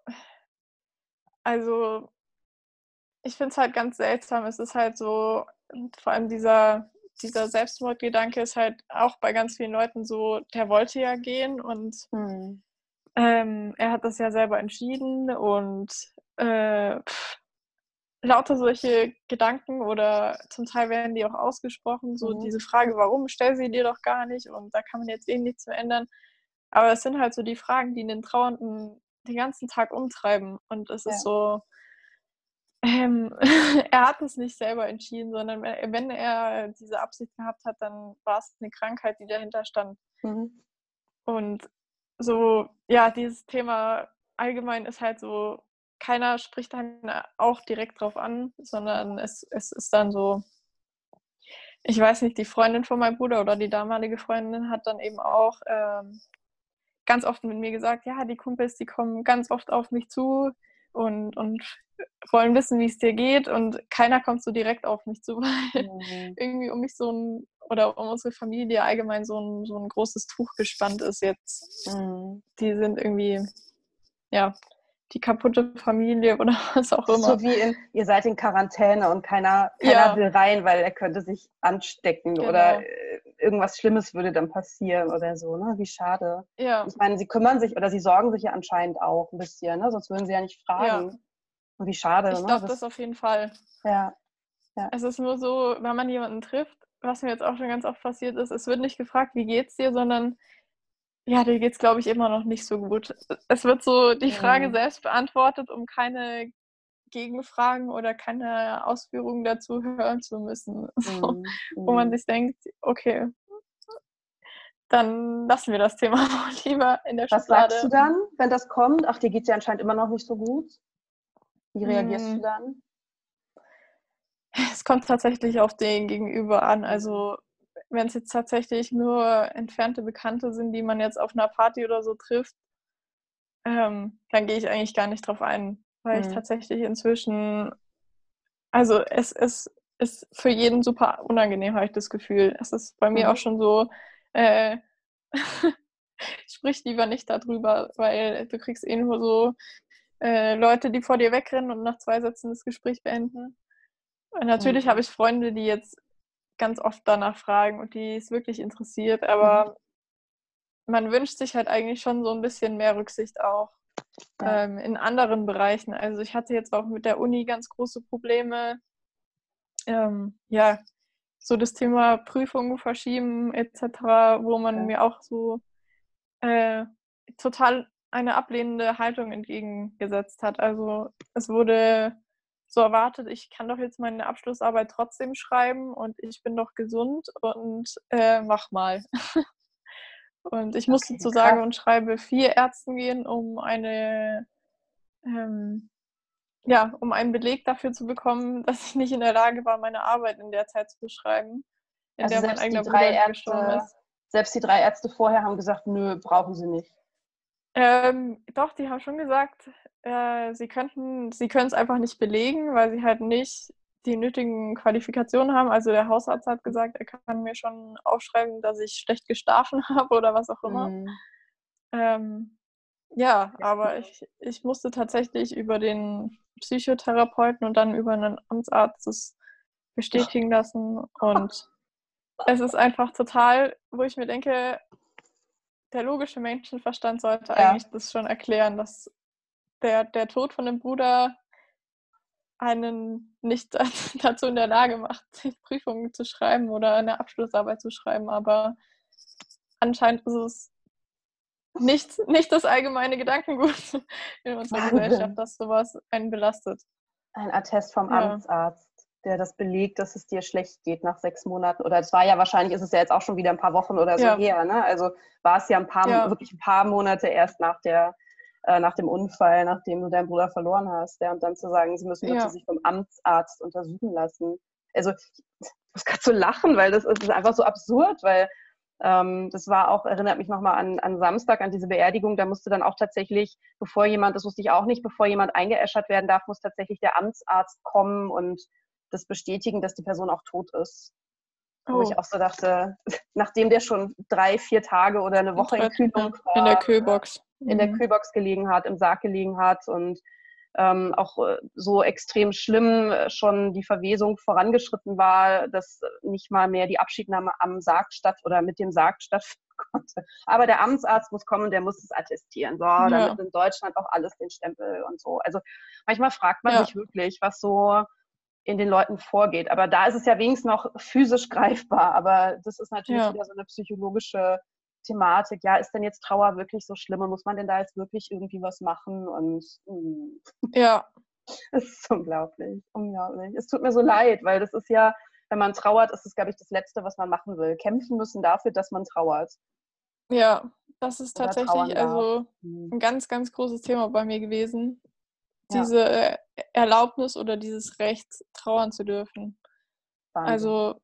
also ich finde es halt ganz seltsam. Es ist halt so, vor allem dieser, dieser Selbstmordgedanke ist halt auch bei ganz vielen Leuten so, der wollte ja gehen und Hm. ähm, er hat das ja selber entschieden und äh, pff, lauter solche Gedanken oder zum Teil werden die auch ausgesprochen, so Mhm. diese Frage, warum, stell sie dir doch gar nicht und da kann man jetzt eh nichts mehr ändern. Aber es sind halt so die Fragen, die den Trauernden den ganzen Tag umtreiben und es Ja. ist so, ähm, er hat es nicht selber entschieden, sondern wenn wenn er diese Absicht gehabt hat, dann war es eine Krankheit, die dahinter stand. Mhm. Und so, ja, dieses Thema allgemein ist halt so, keiner spricht dann auch direkt drauf an, sondern es, es ist dann so, ich weiß nicht, die Freundin von meinem Bruder oder die damalige Freundin hat dann eben auch ähm, ganz oft mit mir gesagt, ja, die Kumpels, die kommen ganz oft auf mich zu und, und wollen wissen, wie es dir geht und keiner kommt so direkt auf mich zu, weil Mhm. irgendwie um mich so ein, oder um unsere Familie allgemein so ein, so ein großes Tuch gespannt ist jetzt. Mhm. Die sind irgendwie, ja, die kaputte Familie oder was auch immer. So wie in, ihr seid in Quarantäne und keiner, keiner Ja. will rein, weil er könnte sich anstecken Genau. oder äh, irgendwas Schlimmes würde dann passieren oder so, ne? Wie schade. ja, Ich meine, sie kümmern sich oder sie sorgen sich ja anscheinend auch ein bisschen, ne? Sonst würden sie ja nicht fragen. Und wie schade, ich ne? glaube das auf jeden Fall. ja. Es ist nur so, wenn man jemanden trifft, was mir jetzt auch schon ganz oft passiert ist, es wird nicht gefragt, wie geht's dir, sondern ja, dir geht's, glaube ich, immer noch nicht so gut. Es wird so die Frage Mhm. selbst beantwortet, um keine Gegenfragen oder keine Ausführungen dazu hören zu müssen. So, Mhm. wo man Mhm. sich denkt, okay, dann lassen wir das Thema lieber in der Was Schublade. sagst du dann, wenn das kommt? Ach, dir geht's ja anscheinend immer noch nicht so gut. Wie reagierst Mm. du dann? Es kommt tatsächlich auf den Gegenüber an. Also wenn es jetzt tatsächlich nur entfernte Bekannte sind, die man jetzt auf einer Party oder so trifft, ähm, dann gehe ich eigentlich gar nicht drauf ein, weil ich Mhm. tatsächlich inzwischen, also es, es ist für jeden super unangenehm, habe ich das Gefühl. Es ist bei mir Mhm. auch schon so, äh, sprich lieber nicht darüber, weil du kriegst eh nur so äh, Leute, die vor dir wegrennen und nach zwei Sätzen das Gespräch beenden. Und natürlich Mhm. habe ich Freunde, die jetzt ganz oft danach fragen und die es wirklich interessiert, aber man wünscht sich halt eigentlich schon so ein bisschen mehr Rücksicht auch Ja. ähm, in anderen Bereichen. Also ich hatte jetzt auch mit der Uni ganz große Probleme. Ähm, ja, so das Thema Prüfungen verschieben etc., wo man Ja. mir auch so äh, total eine ablehnende Haltung entgegengesetzt hat. Also es wurde so erwartet, ich kann doch jetzt meine Abschlussarbeit trotzdem schreiben und ich bin doch gesund und äh, mach mal. und ich musste Okay, zu sage krass. und schreibe vier Ärzten gehen, um eine ähm, ja, um einen Beleg dafür zu bekommen, dass ich nicht in der Lage war, meine Arbeit in der Zeit zu schreiben, in Also der mein eigener drei Bruder gestorben Ärzte ist. selbst die drei Ärzte vorher haben gesagt, nö, brauchen sie nicht. Ähm, doch, die haben schon gesagt, äh, sie könnten, sie können es einfach nicht belegen, weil sie halt nicht die nötigen Qualifikationen haben. Also der Hausarzt hat gesagt, er kann mir schon aufschreiben, dass ich schlecht geschlafen habe oder was auch immer. Mhm. Ähm, ja, aber ich, ich musste tatsächlich über den Psychotherapeuten und dann über einen Amtsarzt das bestätigen lassen. Und es ist einfach total, wo ich mir denke, der logische Menschenverstand sollte ja. eigentlich das schon erklären, dass der, der Tod von dem Bruder einen nicht dazu in der Lage macht, Prüfungen zu schreiben oder eine Abschlussarbeit zu schreiben. Aber anscheinend ist es nicht, nicht das allgemeine Gedankengut in unserer Wahnsinn. Gesellschaft, dass sowas einen belastet. Ein Attest vom ja. Amtsarzt, der das belegt, dass es dir schlecht geht nach sechs Monaten. Oder es war ja wahrscheinlich, ist es ja jetzt auch schon wieder ein paar Wochen oder so ja. her. Ne? Also war es ja ein paar, ja. wirklich ein paar Monate erst nach der äh, nach dem Unfall, nachdem du deinen Bruder verloren hast. Ja, und dann zu sagen, sie müssen ja. sich vom Amtsarzt untersuchen lassen. Also ich muss gerade so lachen, weil das ist, das ist einfach so absurd, weil ähm, das war auch, erinnert mich nochmal an, an Samstag, an diese Beerdigung. Da musste dann auch tatsächlich, bevor jemand, das wusste ich auch nicht, bevor jemand eingeäschert werden darf, muss tatsächlich der Amtsarzt kommen und das bestätigen, dass die Person auch tot ist. Oh. Wo ich oh. auch so dachte, nachdem der schon drei, vier Tage oder eine Woche in Kühlung war. In der Kühlbox. In der mhm. Kühlbox gelegen hat, im Sarg gelegen hat und ähm, auch äh, so extrem schlimm äh, schon die Verwesung vorangeschritten war, dass nicht mal mehr die Abschiednahme am Sarg statt oder mit dem Sarg stattfinden konnte. Aber der Amtsarzt muss kommen, der muss es attestieren. So, ja. damit in Deutschland auch alles den Stempel und so. Also manchmal fragt man ja. sich wirklich, was so in den Leuten vorgeht. Aber da ist es ja wenigstens noch physisch greifbar. Aber das ist natürlich ja. wieder so eine psychologische Thematik, ja, ist denn jetzt Trauer wirklich so schlimm und muss man denn da jetzt wirklich irgendwie was machen? Und mh. Hm. ja. Es ist unglaublich, unglaublich. Es tut mir so leid, weil das ist ja, wenn man trauert, ist es, glaube ich, das Letzte, was man machen will. Kämpfen müssen dafür, dass man trauert. Ja, das ist Oder tatsächlich also hm. ein ganz, ganz großes Thema bei mir gewesen. Diese ja. Äh, Erlaubnis oder dieses Recht, trauern zu dürfen. Wahnsinn. Also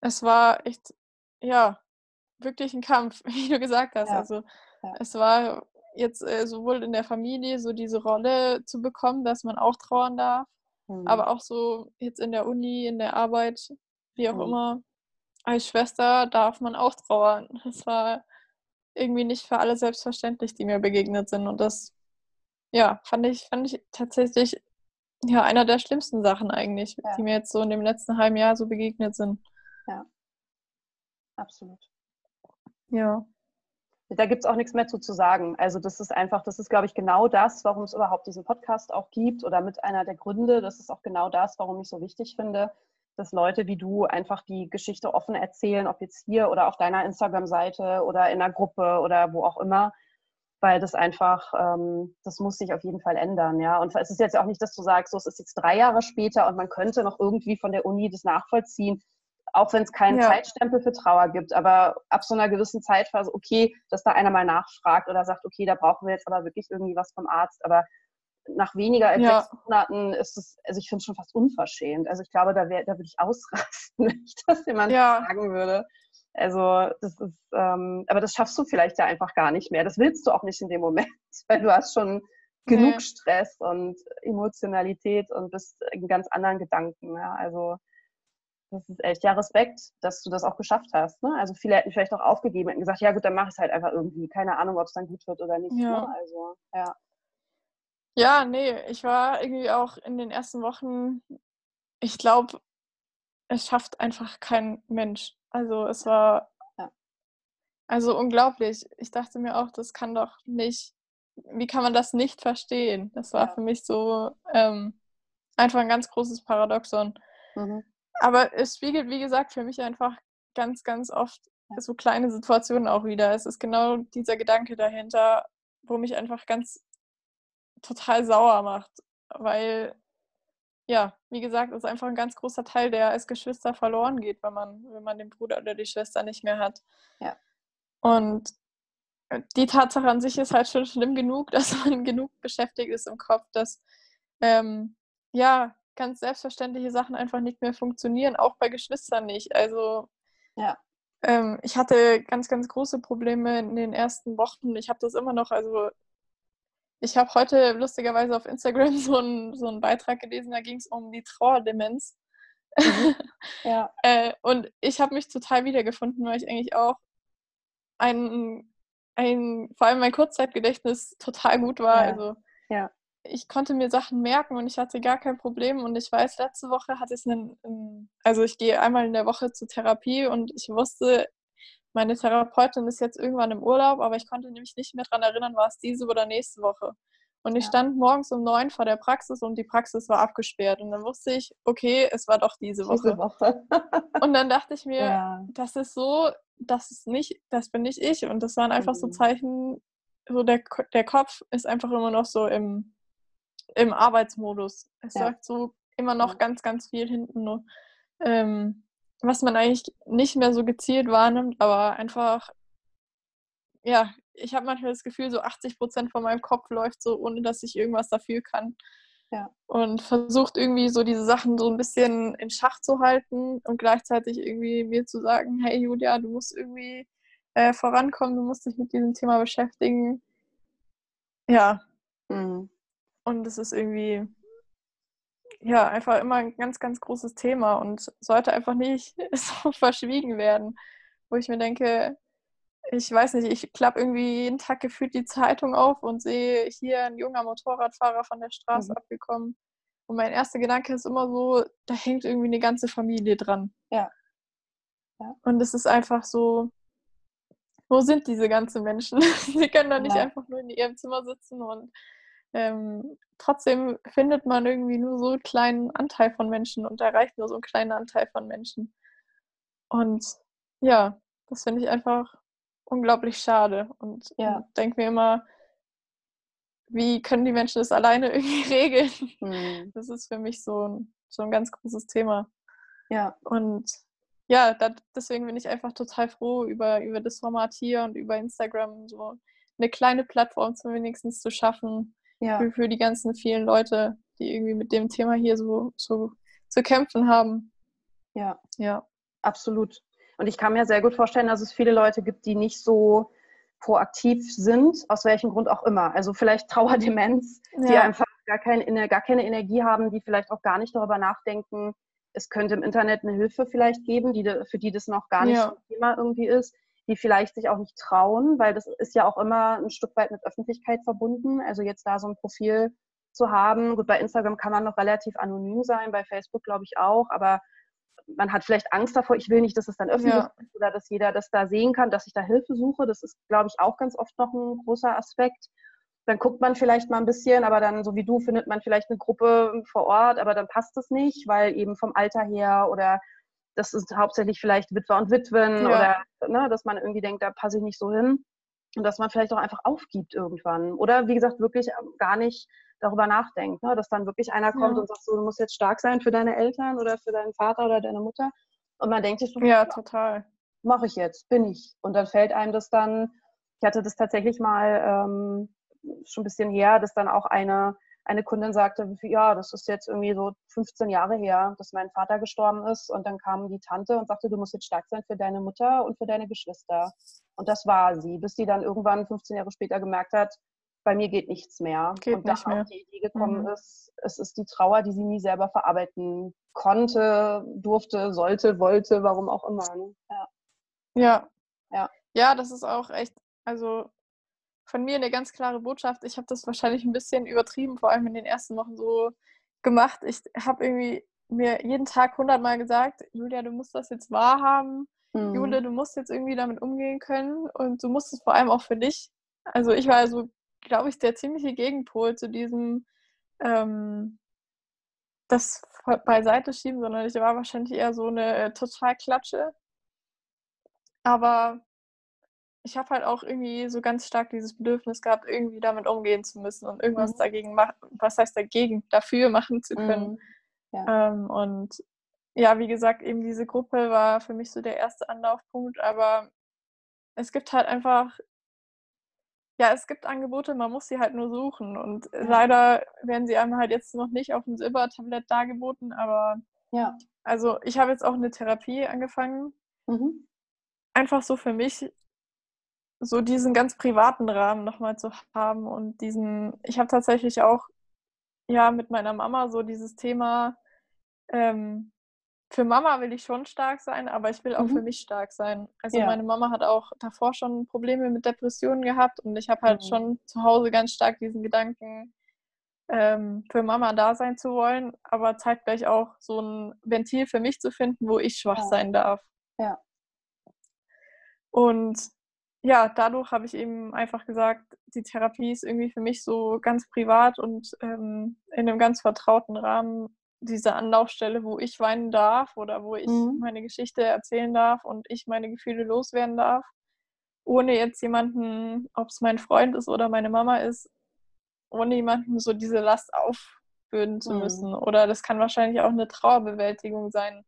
es war echt, ja, wirklich ein Kampf, wie du gesagt hast. Ja. Also ja. es war jetzt äh, sowohl in der Familie so diese Rolle zu bekommen, dass man auch trauern darf, mhm. aber auch so jetzt in der Uni, in der Arbeit, wie auch mhm. immer. Als Schwester darf man auch trauern. Das war irgendwie nicht für alle selbstverständlich, die mir begegnet sind. Und das, ja, fand ich, fand ich tatsächlich ja einer der schlimmsten Sachen eigentlich, ja. die mir jetzt so in dem letzten halben Jahr so begegnet sind. Ja, absolut. Ja. Da gibt es auch nichts mehr zu, zu sagen. Also das ist einfach, das ist, glaube ich, genau das, warum es überhaupt diesen Podcast auch gibt oder mit einer der Gründe. Das ist auch genau das, warum ich so wichtig finde, dass Leute wie du einfach die Geschichte offen erzählen, ob jetzt hier oder auf deiner Instagram-Seite oder in einer Gruppe oder wo auch immer, weil das einfach, ähm, das muss sich auf jeden Fall ändern, ja. Und es ist jetzt auch nicht, dass du sagst, so, es ist jetzt drei Jahre später und man könnte noch irgendwie von der Uni das nachvollziehen auch wenn es keinen ja. Zeitstempel für Trauer gibt, aber ab so einer gewissen Zeitphase, okay, dass da einer mal nachfragt oder sagt, okay, da brauchen wir jetzt aber wirklich irgendwie was vom Arzt, aber nach weniger als ja. sechs Monaten ist es, also ich finde es schon fast unverschämt. Also ich glaube, da, wär, da würde ich ausrasten, wenn ich das jemand ja. sagen würde. Also das ist, ähm, aber das schaffst du vielleicht ja einfach gar nicht mehr. Das willst du auch nicht in dem Moment, weil du hast schon genug nee. Stress und Emotionalität und bist in ganz anderen Gedanken. Ja? Also das ist echt ja Respekt, dass du das auch geschafft hast. Ne? Also viele hätten vielleicht auch aufgegeben und gesagt, ja gut, dann mach es halt einfach irgendwie. Keine Ahnung, ob es dann gut wird oder nicht. Ja. Ne? Also, ja. Ja, nee, ich war irgendwie auch in den ersten Wochen, ich glaube, es schafft einfach kein Mensch. Also es war ja. also unglaublich. Ich dachte mir auch, das kann doch nicht, wie kann man das nicht verstehen? Das war ja. für mich so ähm, einfach ein ganz großes Paradoxon. Mhm. Aber es spiegelt, wie gesagt, für mich einfach ganz, ganz oft so kleine Situationen auch wieder. Es ist genau dieser Gedanke dahinter, wo mich einfach ganz total sauer macht, weil ja, wie gesagt, es ist einfach ein ganz großer Teil, der als Geschwister verloren geht, wenn man, wenn man den Bruder oder die Schwester nicht mehr hat. Ja. Und die Tatsache an sich ist halt schon schlimm genug, dass man genug beschäftigt ist im Kopf, dass ähm, ja, ganz selbstverständliche Sachen einfach nicht mehr funktionieren, auch bei Geschwistern nicht. Also ja. ähm, ich hatte ganz, ganz große Probleme in den ersten Wochen. Ich habe das immer noch, also ich habe heute lustigerweise auf Instagram so einen, so einen Beitrag gelesen, da ging es um die Trauerdemenz. Mhm. Ja. äh, und ich habe mich total wiedergefunden, weil ich eigentlich auch ein, ein, vor allem mein Kurzzeitgedächtnis total gut war. Ja. Also ja. ich konnte mir Sachen merken und ich hatte gar kein Problem. Und ich weiß, letzte Woche hatte ich einen, also ich gehe einmal in der Woche zur Therapie und ich wusste, meine Therapeutin ist jetzt irgendwann im Urlaub, aber ich konnte nämlich nicht mehr daran erinnern, war es diese oder nächste Woche. Und ich ja. stand morgens um neun vor der Praxis und die Praxis war abgesperrt. Und dann wusste ich, okay, es war doch diese Woche. Diese Woche. und dann dachte ich mir, ja. das ist so, das ist nicht, das bin nicht ich. Und das waren einfach mhm. so Zeichen, so der, der Kopf ist einfach immer noch so im, im Arbeitsmodus. Es ja. sagt so immer noch ganz, ganz viel hinten nur. Ähm, was man eigentlich nicht mehr so gezielt wahrnimmt, aber einfach, ja, ich habe manchmal das Gefühl, so 80 Prozent von meinem Kopf läuft so, ohne dass ich irgendwas dafür kann. Ja. Und versucht irgendwie so diese Sachen so ein bisschen in Schach zu halten und gleichzeitig irgendwie mir zu sagen, hey Julia, du musst irgendwie äh, vorankommen, du musst dich mit diesem Thema beschäftigen. Ja. Mhm. Und es ist irgendwie, ja, einfach immer ein ganz, ganz großes Thema und sollte einfach nicht so verschwiegen werden, wo ich mir denke, ich weiß nicht, ich klappe irgendwie jeden Tag gefühlt die Zeitung auf und sehe hier ein junger Motorradfahrer von der Straße mhm. abgekommen. Und mein erster Gedanke ist immer so, da hängt irgendwie eine ganze Familie dran. Ja. ja. Und es ist einfach so, wo sind diese ganzen Menschen? Sie können doch nicht ja. einfach nur in ihrem Zimmer sitzen und ähm, trotzdem findet man irgendwie nur so einen kleinen Anteil von Menschen und erreicht nur so einen kleinen Anteil von Menschen. Und ja, das finde ich einfach unglaublich schade und, ja. denke mir immer, wie können die Menschen das alleine irgendwie regeln? Mhm. Das ist für mich so ein, so ein ganz großes Thema. Ja. Und ja, dat, deswegen bin ich einfach total froh über, über das Format hier und über Instagram so eine kleine Plattform zum wenigstens zu schaffen ja. für, für die ganzen vielen Leute, die irgendwie mit dem Thema hier so, so zu kämpfen haben. Ja. Ja. Absolut. Und ich kann mir sehr gut vorstellen, dass es viele Leute gibt, die nicht so proaktiv sind, aus welchem Grund auch immer. Also vielleicht Trauerdemenz, ja. die einfach gar, kein, gar keine Energie haben, die vielleicht auch gar nicht darüber nachdenken, es könnte im Internet eine Hilfe vielleicht geben, die, für die das noch gar nicht ja. so ein Thema irgendwie ist, die vielleicht sich auch nicht trauen, weil das ist ja auch immer ein Stück weit mit Öffentlichkeit verbunden. Also jetzt da so ein Profil zu haben. Gut, bei Instagram kann man noch relativ anonym sein, bei Facebook glaube ich auch, aber man hat vielleicht Angst davor, ich will nicht, dass es dann öffentlich ja. ist oder dass jeder das da sehen kann, dass ich da Hilfe suche. Das ist, glaube ich, auch ganz oft noch ein großer Aspekt. Dann guckt man vielleicht mal ein bisschen, aber dann, so wie du, findet man vielleicht eine Gruppe vor Ort, aber dann passt es nicht, weil eben vom Alter her oder das ist hauptsächlich vielleicht Witwer und Witwen ja. oder ne, dass man irgendwie denkt, da passe ich nicht so hin. Und dass man vielleicht auch einfach aufgibt irgendwann. Oder wie gesagt, wirklich gar nicht darüber nachdenkt. Ne? Dass dann wirklich einer kommt ja. und sagt, so, du musst jetzt stark sein für deine Eltern oder für deinen Vater oder deine Mutter. Und man denkt sich so, ja, total. Mache ich jetzt, bin ich. Und dann fällt einem das dann, ich hatte das tatsächlich mal ähm, schon ein bisschen her, dass dann auch eine, eine Kundin sagte, ja, das ist jetzt irgendwie so 15 Jahre her, dass mein Vater gestorben ist. Und dann kam die Tante und sagte, du musst jetzt stark sein für deine Mutter und für deine Geschwister. Und das war sie, bis sie dann irgendwann 15 Jahre später gemerkt hat, bei mir geht nichts mehr. Geht und dann auf die Idee gekommen mhm. ist, es ist die Trauer, die sie nie selber verarbeiten konnte, durfte, sollte, wollte, warum auch immer. Ne? Ja. ja. Ja. Ja, das ist auch echt, also von mir eine ganz klare Botschaft. Ich habe das wahrscheinlich ein bisschen übertrieben, vor allem in den ersten Wochen so gemacht. Ich habe irgendwie mir jeden Tag hundertmal gesagt, Julia, du musst das jetzt wahrhaben. Mhm. Jule, du musst jetzt irgendwie damit umgehen können und du musst es vor allem auch für dich. Also ich war also glaube ich, der ziemliche Gegenpol zu diesem ähm, das beiseite schieben, sondern ich war wahrscheinlich eher so eine äh, total Klatsche. Aber ich habe halt auch irgendwie so ganz stark dieses Bedürfnis gehabt, irgendwie damit umgehen zu müssen und irgendwas mhm. dagegen machen, was heißt dagegen, dafür machen zu können. Mhm. Ja. Ähm, und ja, wie gesagt, eben diese Gruppe war für mich so der erste Anlaufpunkt, aber es gibt halt einfach ja, es gibt Angebote, man muss sie halt nur suchen. Und ja. leider werden sie einem halt jetzt noch nicht auf dem Silbertablett dargeboten, aber ja. Also ich habe jetzt auch eine Therapie angefangen. Mhm. einfach so für mich so diesen ganz privaten Rahmen nochmal zu haben und diesen, ich habe tatsächlich auch ja mit meiner Mama so dieses Thema, ähm, für Mama will ich schon stark sein, aber ich will auch mhm. für mich stark sein. Also ja. meine Mama hat auch davor schon Probleme mit Depressionen gehabt und ich habe halt mhm. schon zu Hause ganz stark diesen Gedanken, ähm, für Mama da sein zu wollen, aber zeitgleich auch so ein Ventil für mich zu finden, wo ich schwach ja. sein darf. Ja. Und ja, dadurch habe ich eben einfach gesagt, die Therapie ist irgendwie für mich so ganz privat und ähm, in einem ganz vertrauten Rahmen diese Anlaufstelle, wo ich weinen darf oder wo ich mhm. meine Geschichte erzählen darf und ich meine Gefühle loswerden darf, ohne jetzt jemanden, ob es mein Freund ist oder meine Mama ist, ohne jemanden so diese Last aufbürden zu mhm. müssen. Oder das kann wahrscheinlich auch eine Trauerbewältigung sein.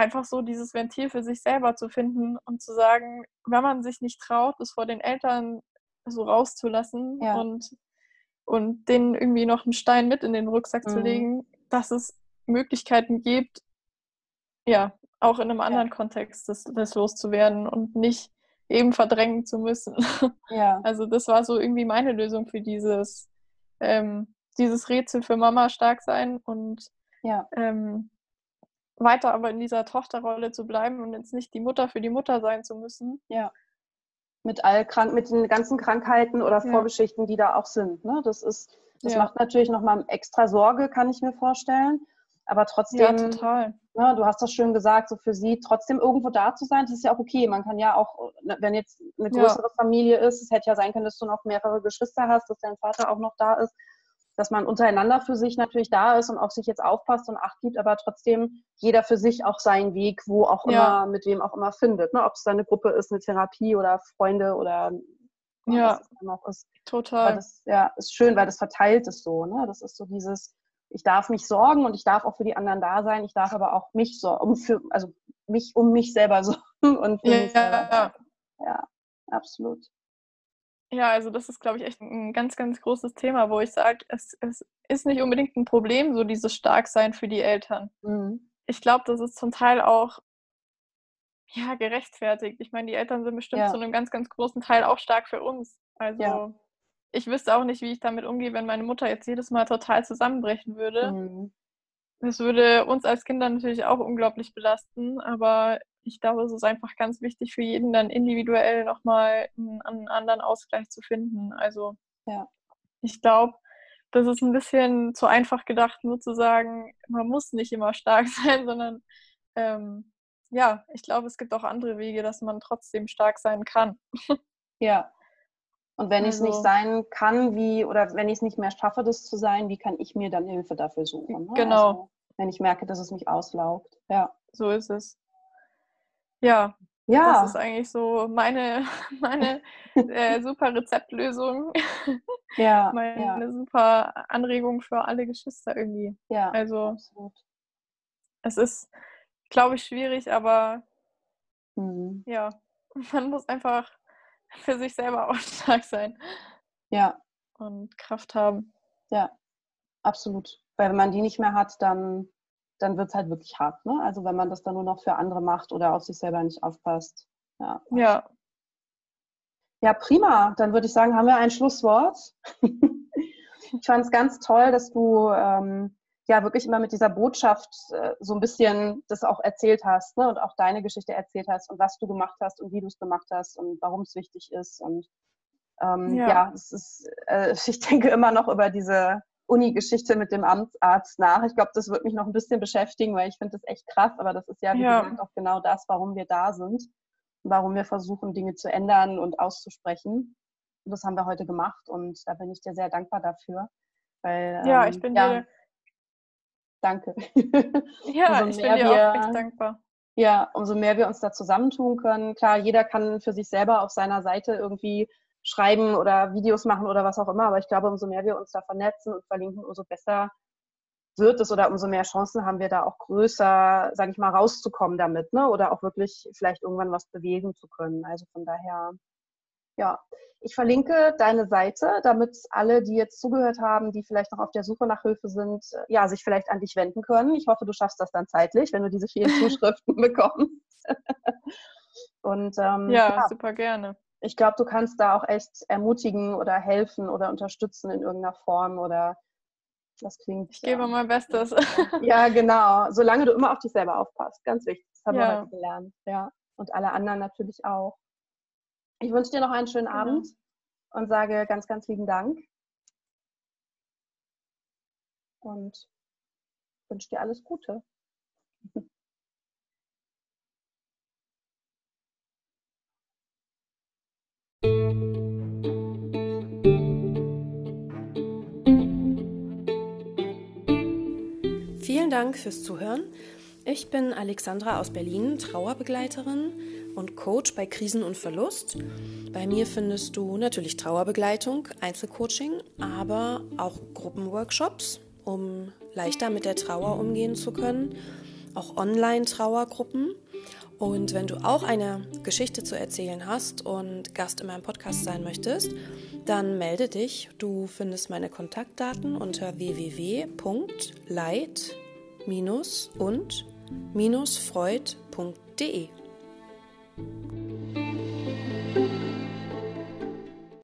Einfach so dieses Ventil für sich selber zu finden und zu sagen, wenn man sich nicht traut, es vor den Eltern so rauszulassen ja. und, und denen irgendwie noch einen Stein mit in den Rucksack mhm. zu legen, dass es Möglichkeiten gibt, ja, auch in einem anderen ja. Kontext das, das loszuwerden und nicht eben verdrängen zu müssen. Ja. Also das war so irgendwie meine Lösung für dieses, ähm, dieses Rätsel für Mama stark sein und ja. ähm, weiter aber in dieser Tochterrolle zu bleiben und jetzt nicht die Mutter für die Mutter sein zu müssen. Ja. Mit all krank, mit den ganzen Krankheiten oder Vorgeschichten, die da auch sind. Ne? Das ist, das macht natürlich nochmal extra Sorge, kann ich mir vorstellen. Aber trotzdem, ja, total. Ne, du hast das schön gesagt, so für sie trotzdem irgendwo da zu sein, das ist ja auch okay. Man kann ja auch, ne, wenn jetzt eine größere ja. Familie ist, es hätte ja sein können, dass du noch mehrere Geschwister hast, dass dein Vater auch noch da ist, dass man untereinander für sich natürlich da ist und auf sich jetzt aufpasst und Acht gibt, aber trotzdem jeder für sich auch seinen Weg, wo auch ja. immer, mit wem auch immer findet. Ne? Ob es eine Gruppe ist, eine Therapie oder Freunde oder ja, was auch ist. Total. Das ja, ist schön, weil das verteilt ist so. Ne? Das ist so dieses, ich darf mich sorgen und ich darf auch für die anderen da sein. Ich darf aber auch mich sorgen, für, also mich um mich selber sorgen und für ja, mich selber. Ja. ja, absolut. Ja, also das ist, glaube ich, echt ein ganz, ganz großes Thema, wo ich sage, es, es ist nicht unbedingt ein Problem, so dieses Starksein für die Eltern. Mhm. Ich glaube, das ist zum Teil auch ja, gerechtfertigt. Ich meine, die Eltern sind bestimmt ja. zu einem ganz, ganz großen Teil auch stark für uns. Also ja ich wüsste auch nicht, wie ich damit umgehe, wenn meine Mutter jetzt jedes Mal total zusammenbrechen würde. Mhm. Das würde uns als Kinder natürlich auch unglaublich belasten, aber ich glaube, es ist einfach ganz wichtig für jeden dann individuell nochmal einen, einen anderen Ausgleich zu finden. Also ja. ich glaube, das ist ein bisschen zu einfach gedacht, nur zu sagen, man muss nicht immer stark sein, sondern ähm, ja, ich glaube, es gibt auch andere Wege, dass man trotzdem stark sein kann. Ja, und wenn also, ich es nicht sein kann, wie, oder wenn ich es nicht mehr schaffe, das zu sein, wie kann ich mir dann Hilfe dafür suchen? Ne? Genau. Also, wenn ich merke, dass es mich auslaugt. Ja. So ist es. Ja. Ja. Das ist eigentlich so meine, meine äh, super Rezeptlösung. Ja. meine ja. super Anregung für alle Geschwister irgendwie. Ja. Also absolut. es ist, glaube ich, schwierig, aber mhm. ja, man muss einfach für sich selber auch stark sein. Ja. Und Kraft haben. Ja, absolut. Weil wenn man die nicht mehr hat, dann, dann wird es halt wirklich hart. Ne? Also wenn man das dann nur noch für andere macht oder auf sich selber nicht aufpasst. Ja. Ja, ja prima. Dann würde ich sagen, haben wir ein Schlusswort. ich fand es ganz toll, dass du ähm, ja wirklich immer mit dieser Botschaft äh, so ein bisschen das auch erzählt hast ne? und auch deine Geschichte erzählt hast und was du gemacht hast und wie du es gemacht hast und warum es wichtig ist. Und ähm, ja. ja, es ist, äh, ich denke immer noch über diese Uni-Geschichte mit dem Amtsarzt nach. Ich glaube, das wird mich noch ein bisschen beschäftigen, weil ich finde das echt krass, aber das ist ja, wie ja. gesagt, auch genau das, warum wir da sind, warum wir versuchen, Dinge zu ändern und auszusprechen. Und das haben wir heute gemacht und da bin ich dir sehr dankbar dafür. Weil, ja, ähm, ich bin ja, dir Danke. Ja, ich bin dir wir, auch echt dankbar. Ja, umso mehr wir uns da zusammentun können. Klar, jeder kann für sich selber auf seiner Seite irgendwie schreiben oder Videos machen oder was auch immer, aber ich glaube, umso mehr wir uns da vernetzen und verlinken, umso besser wird es oder umso mehr Chancen haben wir da auch größer, sage ich mal, rauszukommen damit, ne? Oder auch wirklich vielleicht irgendwann was bewegen zu können. Also von daher, ja, ich verlinke deine Seite, damit alle, die jetzt zugehört haben, die vielleicht noch auf der Suche nach Hilfe sind, ja, sich vielleicht an dich wenden können. Ich hoffe, du schaffst das dann zeitlich, wenn du diese vielen Zuschriften bekommst. Und ähm, ja, ja, super gerne. Ich glaube, du kannst da auch echt ermutigen oder helfen oder unterstützen in irgendeiner Form oder das klingt. Ich gebe mein Bestes. Ja, genau. Solange du immer auf dich selber aufpasst. Ganz wichtig. Das haben ja. wir heute gelernt. Ja. Und alle anderen natürlich auch. Ich wünsche dir noch einen schönen genau. Abend und sage ganz, ganz lieben Dank. Und wünsche dir alles Gute. Vielen Dank fürs Zuhören. Ich bin Alexandra aus Berlin, Trauerbegleiterin und Coach bei Krisen und Verlust. Bei mir findest du natürlich Trauerbegleitung, Einzelcoaching, aber auch Gruppenworkshops, um leichter mit der Trauer umgehen zu können, auch Online-Trauergruppen. Und wenn du auch eine Geschichte zu erzählen hast und Gast in meinem Podcast sein möchtest, dann melde dich. Du findest meine Kontaktdaten unter www.leid- und-freud.de.